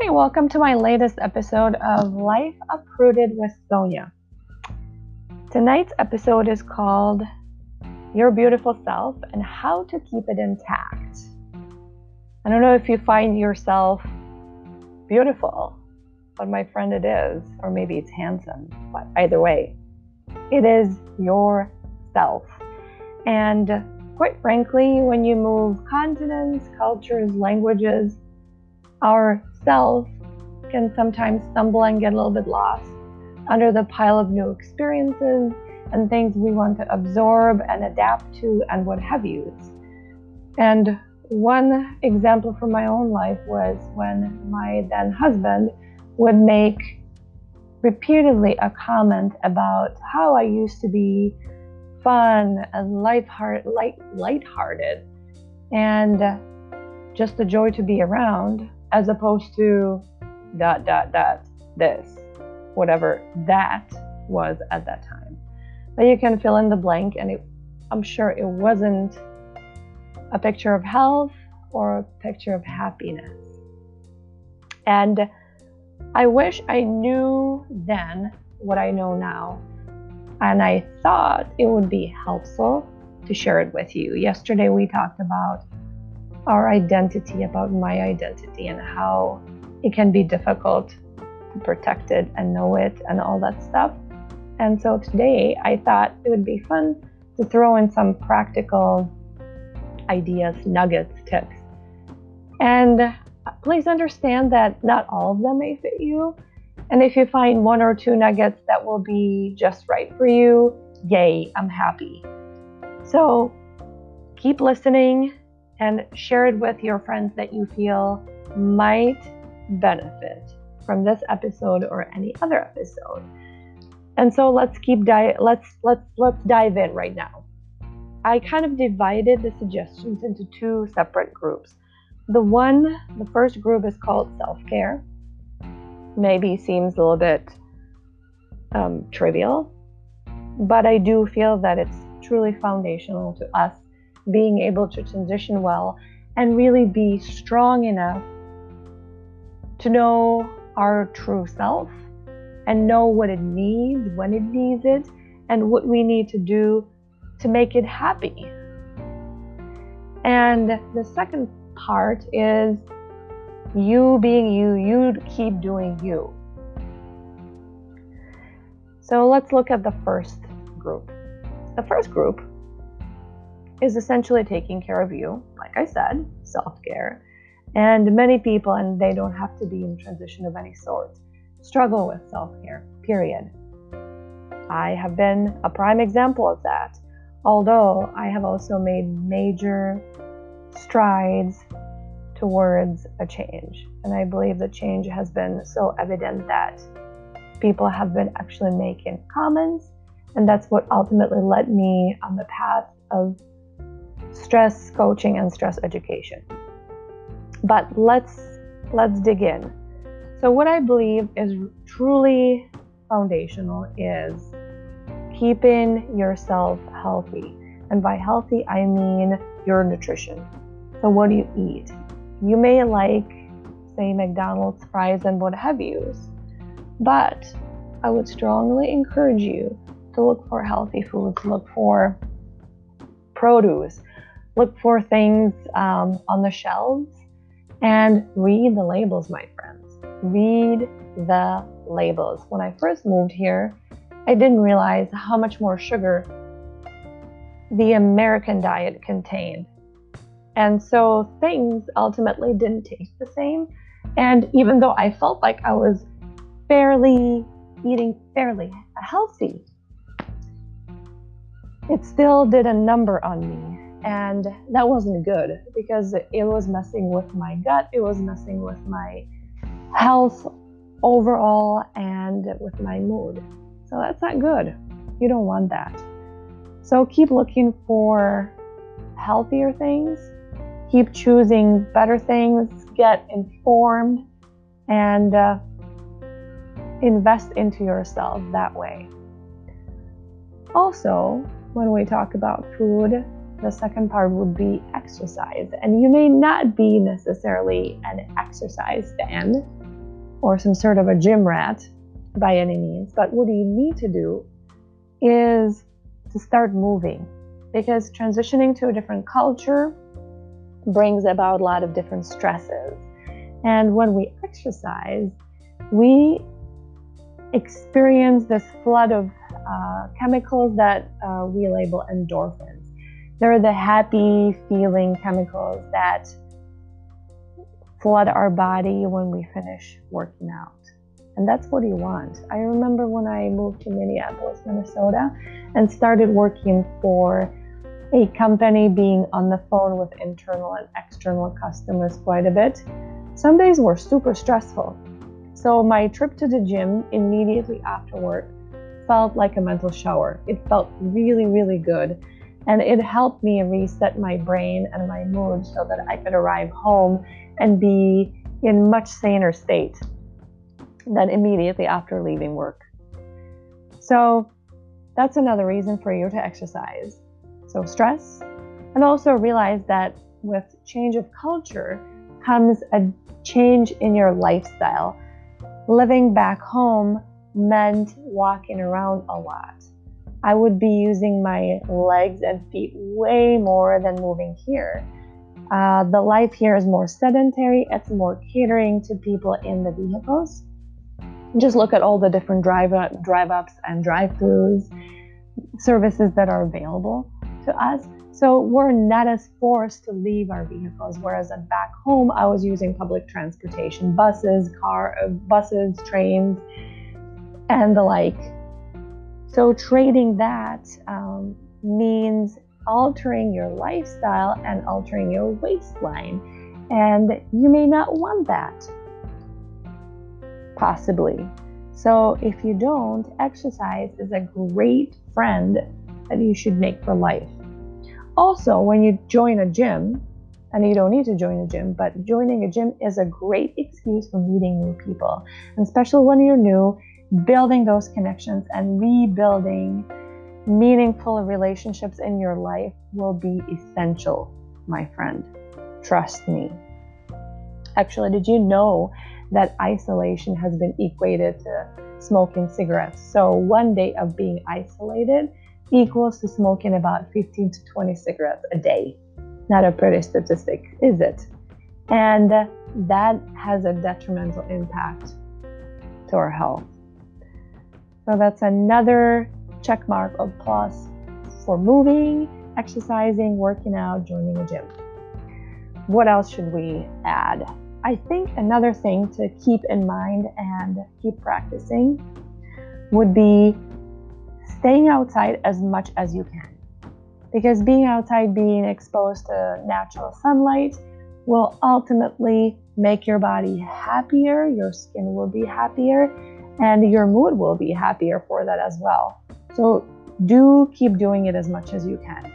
Hey, welcome to my latest episode of Life Uprooted with Sonia. Tonight's episode is called Your Beautiful Self and How to Keep It Intact. I don't know if you find yourself beautiful, but my friend, it is, or maybe it's handsome, but either way, it is your self. And quite frankly, when you move continents, cultures, languages, our self can sometimes stumble and get a little bit lost under the pile of new experiences and things we want to absorb and adapt to and what have you. And one example from my own life was when my then husband would make repeatedly a comment about how I used to be fun and light-hearted, light, light-hearted and just a joy to be around as opposed to dot dot dot this whatever that was at that time. But you can fill in the blank and it, i'm sure it wasn't a picture of health or a picture of happiness. And i wish i knew then what i know now. And i thought it would be helpful to share it with you. Yesterday we talked about our identity, about my identity, and how it can be difficult to protect it and know it and all that stuff. And so today I thought it would be fun to throw in some practical ideas, nuggets, tips. And please understand that not all of them may fit you. And if you find one or two nuggets that will be just right for you, yay, I'm happy. So keep listening and share it with your friends that you feel might benefit from this episode or any other episode. And so let's keep di- let's let's let's dive in right now. I kind of divided the suggestions into two separate groups. The one, the first group is called self-care. Maybe seems a little bit um, trivial, but I do feel that it's truly foundational to us being able to transition well and really be strong enough to know our true self and know what it needs, when it needs it, and what we need to do to make it happy. And the second part is you being you, you keep doing you. So let's look at the first group. The first group is essentially taking care of you, like I said, self care. And many people, and they don't have to be in transition of any sort, struggle with self care, period. I have been a prime example of that, although I have also made major strides towards a change. And I believe the change has been so evident that people have been actually making comments, and that's what ultimately led me on the path of stress coaching and stress education. But let's let's dig in. So what I believe is truly foundational is keeping yourself healthy. And by healthy I mean your nutrition. So what do you eat? You may like say McDonald's fries and what have you. But I would strongly encourage you to look for healthy foods, look for produce, look for things um, on the shelves and read the labels, my friends. Read the labels. When I first moved here, I didn't realize how much more sugar the American diet contained. And so things ultimately didn't taste the same. And even though I felt like I was fairly eating fairly healthy, it still did a number on me and that wasn't good because it was messing with my gut, it was messing with my health overall, and with my mood. So that's not good. You don't want that. So keep looking for healthier things, keep choosing better things, get informed, and uh, invest into yourself that way. Also, when we talk about food, the second part would be exercise. And you may not be necessarily an exercise fan, or some sort of a gym rat by any means. But what you need to do is to start moving because transitioning to a different culture brings about a lot of different stresses. And when we exercise, we experience this flood of uh, chemicals that uh, we label endorphins. They're the happy feeling chemicals that flood our body when we finish working out. And that's what you want. I remember when I moved to Minneapolis, Minnesota, and started working for a company being on the phone with internal and external customers quite a bit. Some days were super stressful. So my trip to the gym immediately after work felt like a mental shower. It felt really, really good. And it helped me reset my brain and my mood so that I could arrive home and be in much saner state than immediately after leaving work. So that's another reason for you to exercise. So stress, and also realize that with change of culture comes a change in your lifestyle. Living back home meant walking around a lot. I would be using my legs and feet way more than moving here. Uh, the life here is more sedentary, it's more catering to people in the vehicles. Just look at all the different drive, up, drive ups and drive throughs services that are available to us. So we're not as forced to leave our vehicles. Whereas back home, I was using public transportation, buses, car, uh, buses, trains, and the like. So trading that um, means altering your lifestyle and altering your waistline. And you may not want that, possibly. So, if you don't, exercise is a great friend that you should make for life. Also, when you join a gym, and you don't need to join a gym, but joining a gym is a great excuse for meeting new people, and especially when you're new, building those connections and rebuilding meaningful relationships in your life will be essential, my friend. Trust me. Actually, did you know that isolation has been equated to smoking cigarettes? So, one day of being isolated equals to smoking about 15 to 20 cigarettes a day. Not a pretty statistic, is it? And that has a detrimental impact to our health. So, that's another check mark of plus for moving, exercising, working out, joining a gym. What else should we add? I think another thing to keep in mind and keep practicing would be staying outside as much as you can. Because being outside, being exposed to natural sunlight, will ultimately make your body happier, your skin will be happier, and your mood will be happier for that as well. So do keep doing it as much as you can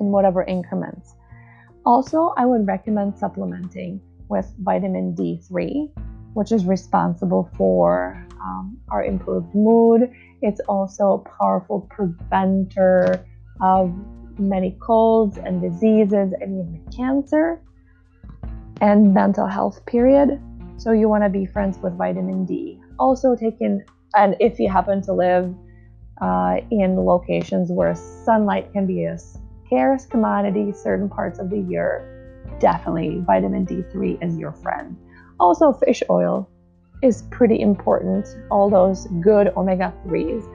in whatever increments. Also, I would recommend supplementing with vitamin D3, which is responsible for um, our improved mood. It's also a powerful preventer of many colds and diseases and even cancer and mental health period. So you want to be friends with vitamin D. Also taking and if you happen to live uh, in locations where sunlight can be a scarce commodity certain parts of the year, definitely vitamin D3 is your friend. Also, fish oil is pretty important. All those good omega 3s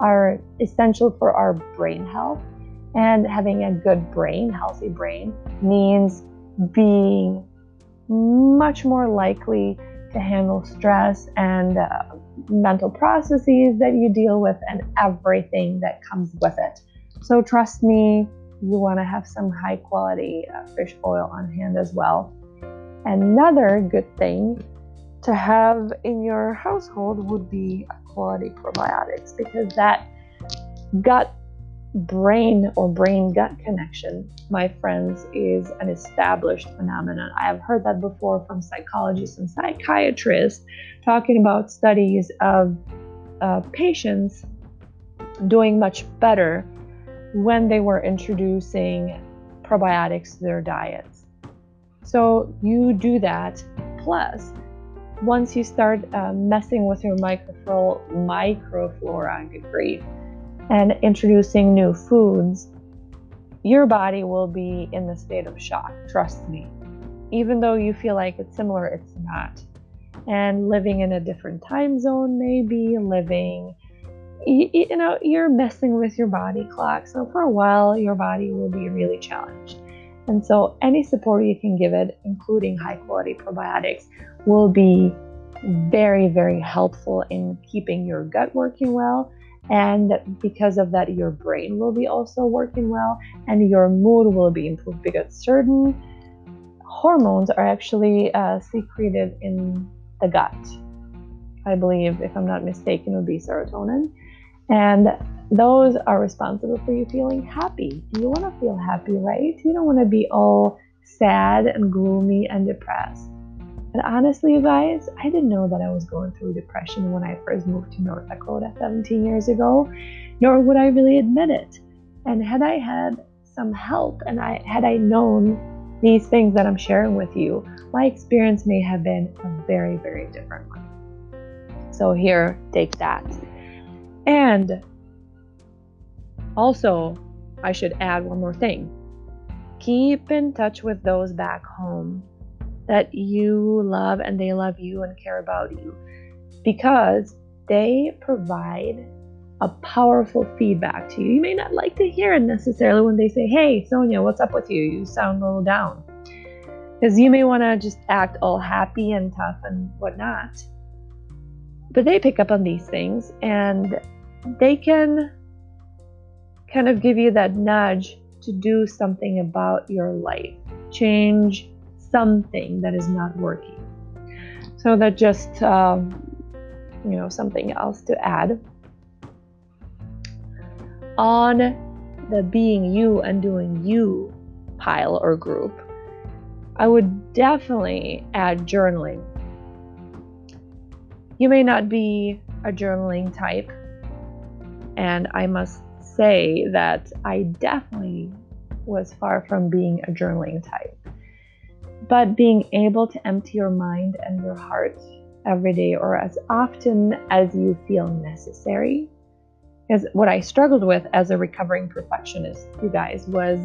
are essential for our brain health. And having a good brain, healthy brain, means being much more likely to handle stress and uh, mental processes that you deal with and everything that comes with it. So, trust me, you want to have some high quality uh, fish oil on hand as well. Another good thing to have in your household would be quality probiotics because that gut brain or brain gut connection, my friends, is an established phenomenon. I have heard that before from psychologists and psychiatrists talking about studies of uh, patients doing much better when they were introducing probiotics to their diets. So you do that. Plus, once you start uh, messing with your microflora, microflora, good grief, and introducing new foods, your body will be in the state of shock. Trust me. Even though you feel like it's similar, it's not. And living in a different time zone, maybe living, you, you know, you're messing with your body clock. So for a while, your body will be really challenged. And so, any support you can give it, including high quality probiotics, will be very, very helpful in keeping your gut working well. And because of that, your brain will be also working well and your mood will be improved because certain hormones are actually uh, secreted in the gut. I believe, if I'm not mistaken, would be serotonin. And those are responsible for you feeling happy. You want to feel happy, right? You don't want to be all sad and gloomy and depressed. And honestly, you guys, I didn't know that I was going through depression when I first moved to North Dakota 17 years ago, nor would I really admit it. And had I had some help and I had I known these things that I'm sharing with you, my experience may have been a very, very different one. So here, take that. And also, I should add one more thing. Keep in touch with those back home that you love and they love you and care about you because they provide a powerful feedback to you. You may not like to hear it necessarily when they say, Hey, Sonia, what's up with you? You sound a little down. Because you may want to just act all happy and tough and whatnot. But they pick up on these things and they can kind of give you that nudge to do something about your life, change something that is not working. So that just, um, you know, something else to add. On the being you and doing you pile or group, I would definitely add journaling. You may not be a journaling type, and I must say that I definitely was far from being a journaling type. But being able to empty your mind and your heart every day or as often as you feel necessary. Because what I struggled with as a recovering perfectionist, you guys, was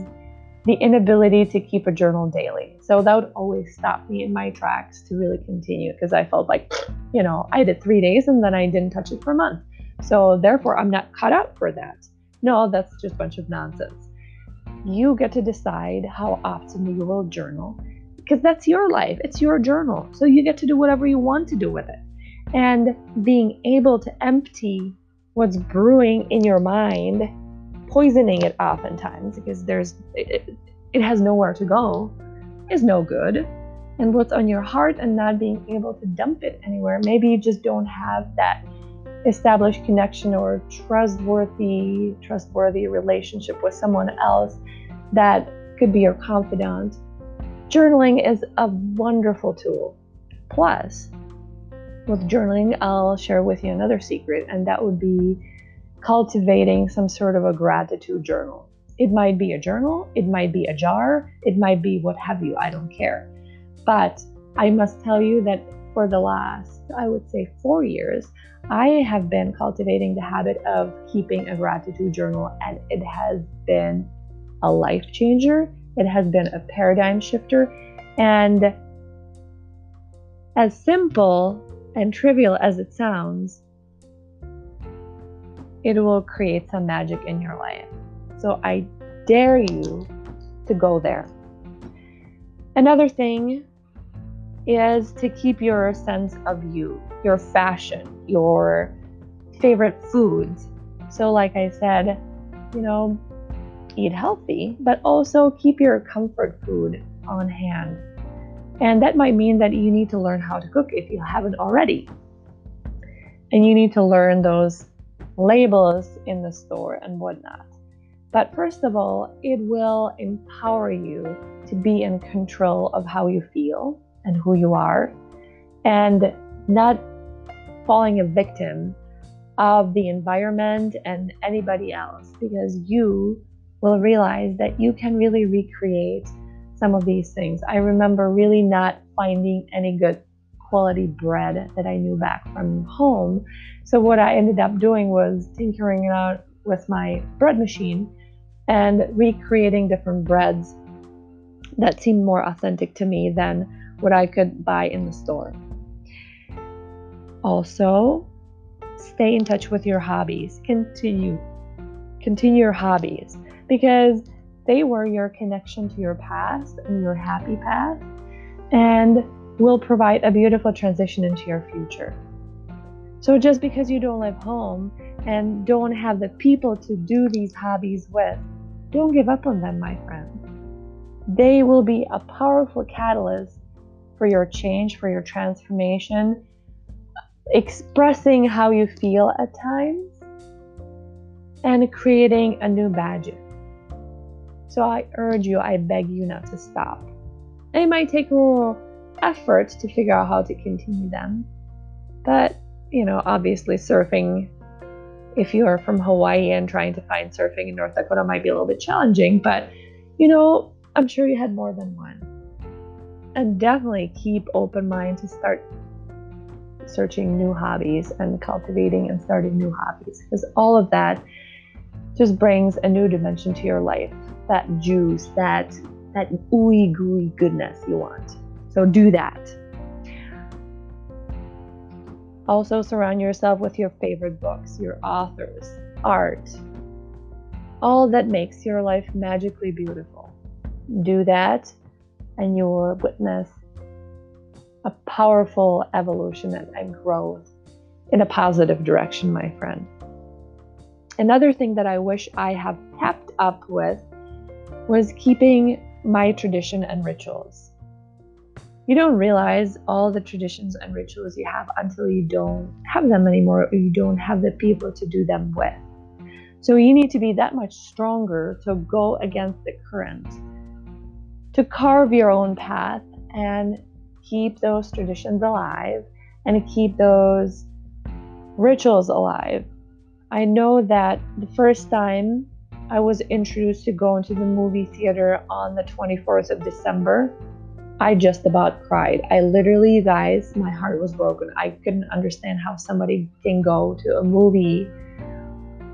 the inability to keep a journal daily. So that would always stop me in my tracks to really continue because I felt like, you know, I did three days and then I didn't touch it for a month. So therefore, I'm not cut out for that. No, that's just a bunch of nonsense. You get to decide how often you will journal because that's your life. It's your journal. So you get to do whatever you want to do with it. And being able to empty what's brewing in your mind, poisoning it oftentimes because there's it, it has nowhere to go, is no good. And what's on your heart and not being able to dump it anywhere. Maybe you just don't have that established connection or trustworthy trustworthy relationship with someone else that could be your confidant journaling is a wonderful tool. Plus with journaling i'll share with you another secret and that would be cultivating some sort of a gratitude journal. It might be a journal it might be a jar it might be what have you i don't care. But i must tell you that for the last i would say four years I have been cultivating the habit of keeping a gratitude journal, and it has been a life changer. It has been a paradigm shifter. And as simple and trivial as it sounds, it will create some magic in your life. So I dare you to go there. Another thing is to keep your sense of you, your fashion, your favorite foods. So, like I said, you know, eat healthy, but also keep your comfort food on hand. And that might mean that you need to learn how to cook if you haven't already. And you need to learn those labels in the store and whatnot. But first of all, it will empower you to be in control of how you feel and who you are and not falling a victim of the environment and anybody else because you will realize that you can really recreate some of these things. I remember really not finding any good quality bread that I knew back from home. So what I ended up doing was tinkering it out with my bread machine and recreating different breads that seemed more authentic to me than what I could buy in the store. Also, stay in touch with your hobbies. Continue continue your hobbies because they were your connection to your past and your happy past and will provide a beautiful transition into your future. So just because you don't live home and don't have the people to do these hobbies with, don't give up on them, my friend. They will be a powerful catalyst for your change, for your transformation, expressing how you feel at times, and creating a new magic. So I urge you, I beg you not to stop. It might take a little effort to figure out how to continue them, but you know, obviously, surfing, if you are from Hawaii and trying to find surfing in North Dakota, might be a little bit challenging, but you know, I'm sure you had more than one. And definitely keep open mind to start searching new hobbies and cultivating and starting new hobbies because all of that just brings a new dimension to your life that juice that that ooey gooey goodness you want. So do that. Also surround yourself with your favorite books your authors art all that makes your life magically beautiful. Do that and you will witness a powerful evolution and growth in a positive direction, my friend. Another thing that I wish I have kept up with was keeping my tradition and rituals. You don't realize all the traditions and rituals you have until you don't have them anymore or you don't have the people to do them with. So you need to be that much stronger to go against the current, to carve your own path and keep those traditions alive and keep those rituals alive. I know that the first time I was introduced to going to the movie theater on the 24th of December, I just about cried. I literally, you guys, my heart was broken. I couldn't understand how somebody can go to a movie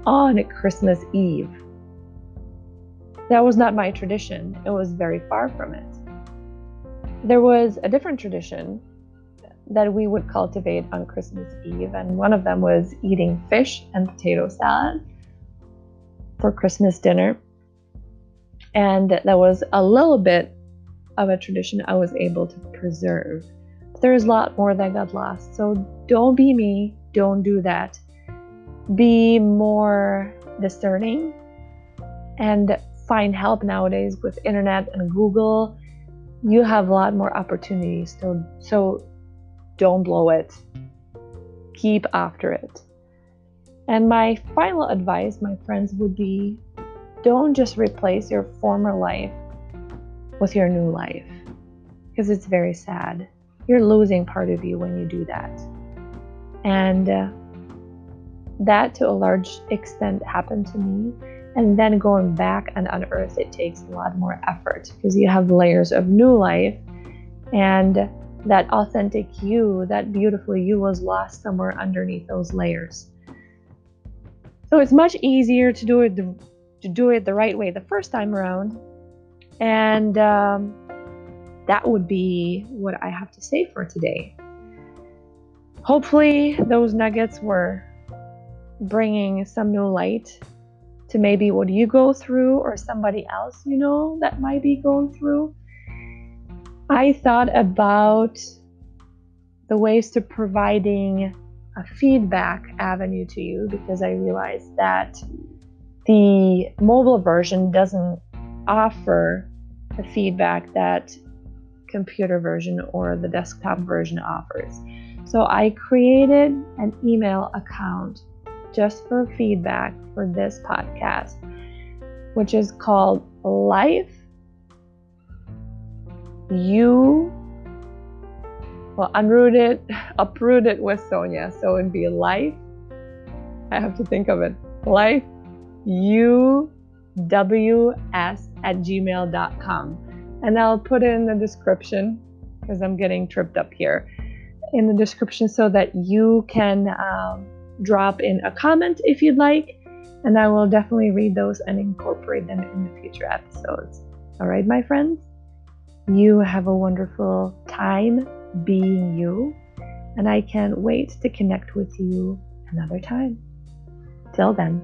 on Christmas Eve. That was not my tradition. It was very far from it there was a different tradition that we would cultivate on Christmas Eve, and one of them was eating fish and potato salad for Christmas dinner. And that was a little bit of a tradition I was able to preserve. But there's a lot more that got lost. So don't be me, don't do that. Be more discerning and find help nowadays with internet and Google you have a lot more opportunities. So, so don't blow it. Keep after it. And my final advice, my friends, would be don't just replace your former life with your new life because it's very sad. You're losing part of you when you do that. And uh, that, to a large extent, happened to me and then going back and unearth it takes a lot more effort because you have layers of new life and that authentic you that beautiful you was lost somewhere underneath those layers so it's much easier to do it the, to do it the right way the first time around and um, that would be what i have to say for today hopefully those nuggets were bringing some new light to maybe what you go through or somebody else you know that might be going through. I thought about the ways to providing a feedback avenue to you because I realized that the mobile version doesn't offer the feedback that computer version or the desktop version offers. So I created an email account just for feedback for this podcast, which is called Life You well, unrooted, uprooted with Sonia. So it'd be life. I have to think of it. Life uws at gmail.com. And I'll put it in the description because I'm getting tripped up here in the description so that you can um, drop in a comment if you'd like. And I will definitely read those and incorporate them in the future episodes. All right, my friends, you have a wonderful time being you. And I can't wait to connect with you another time. Till then.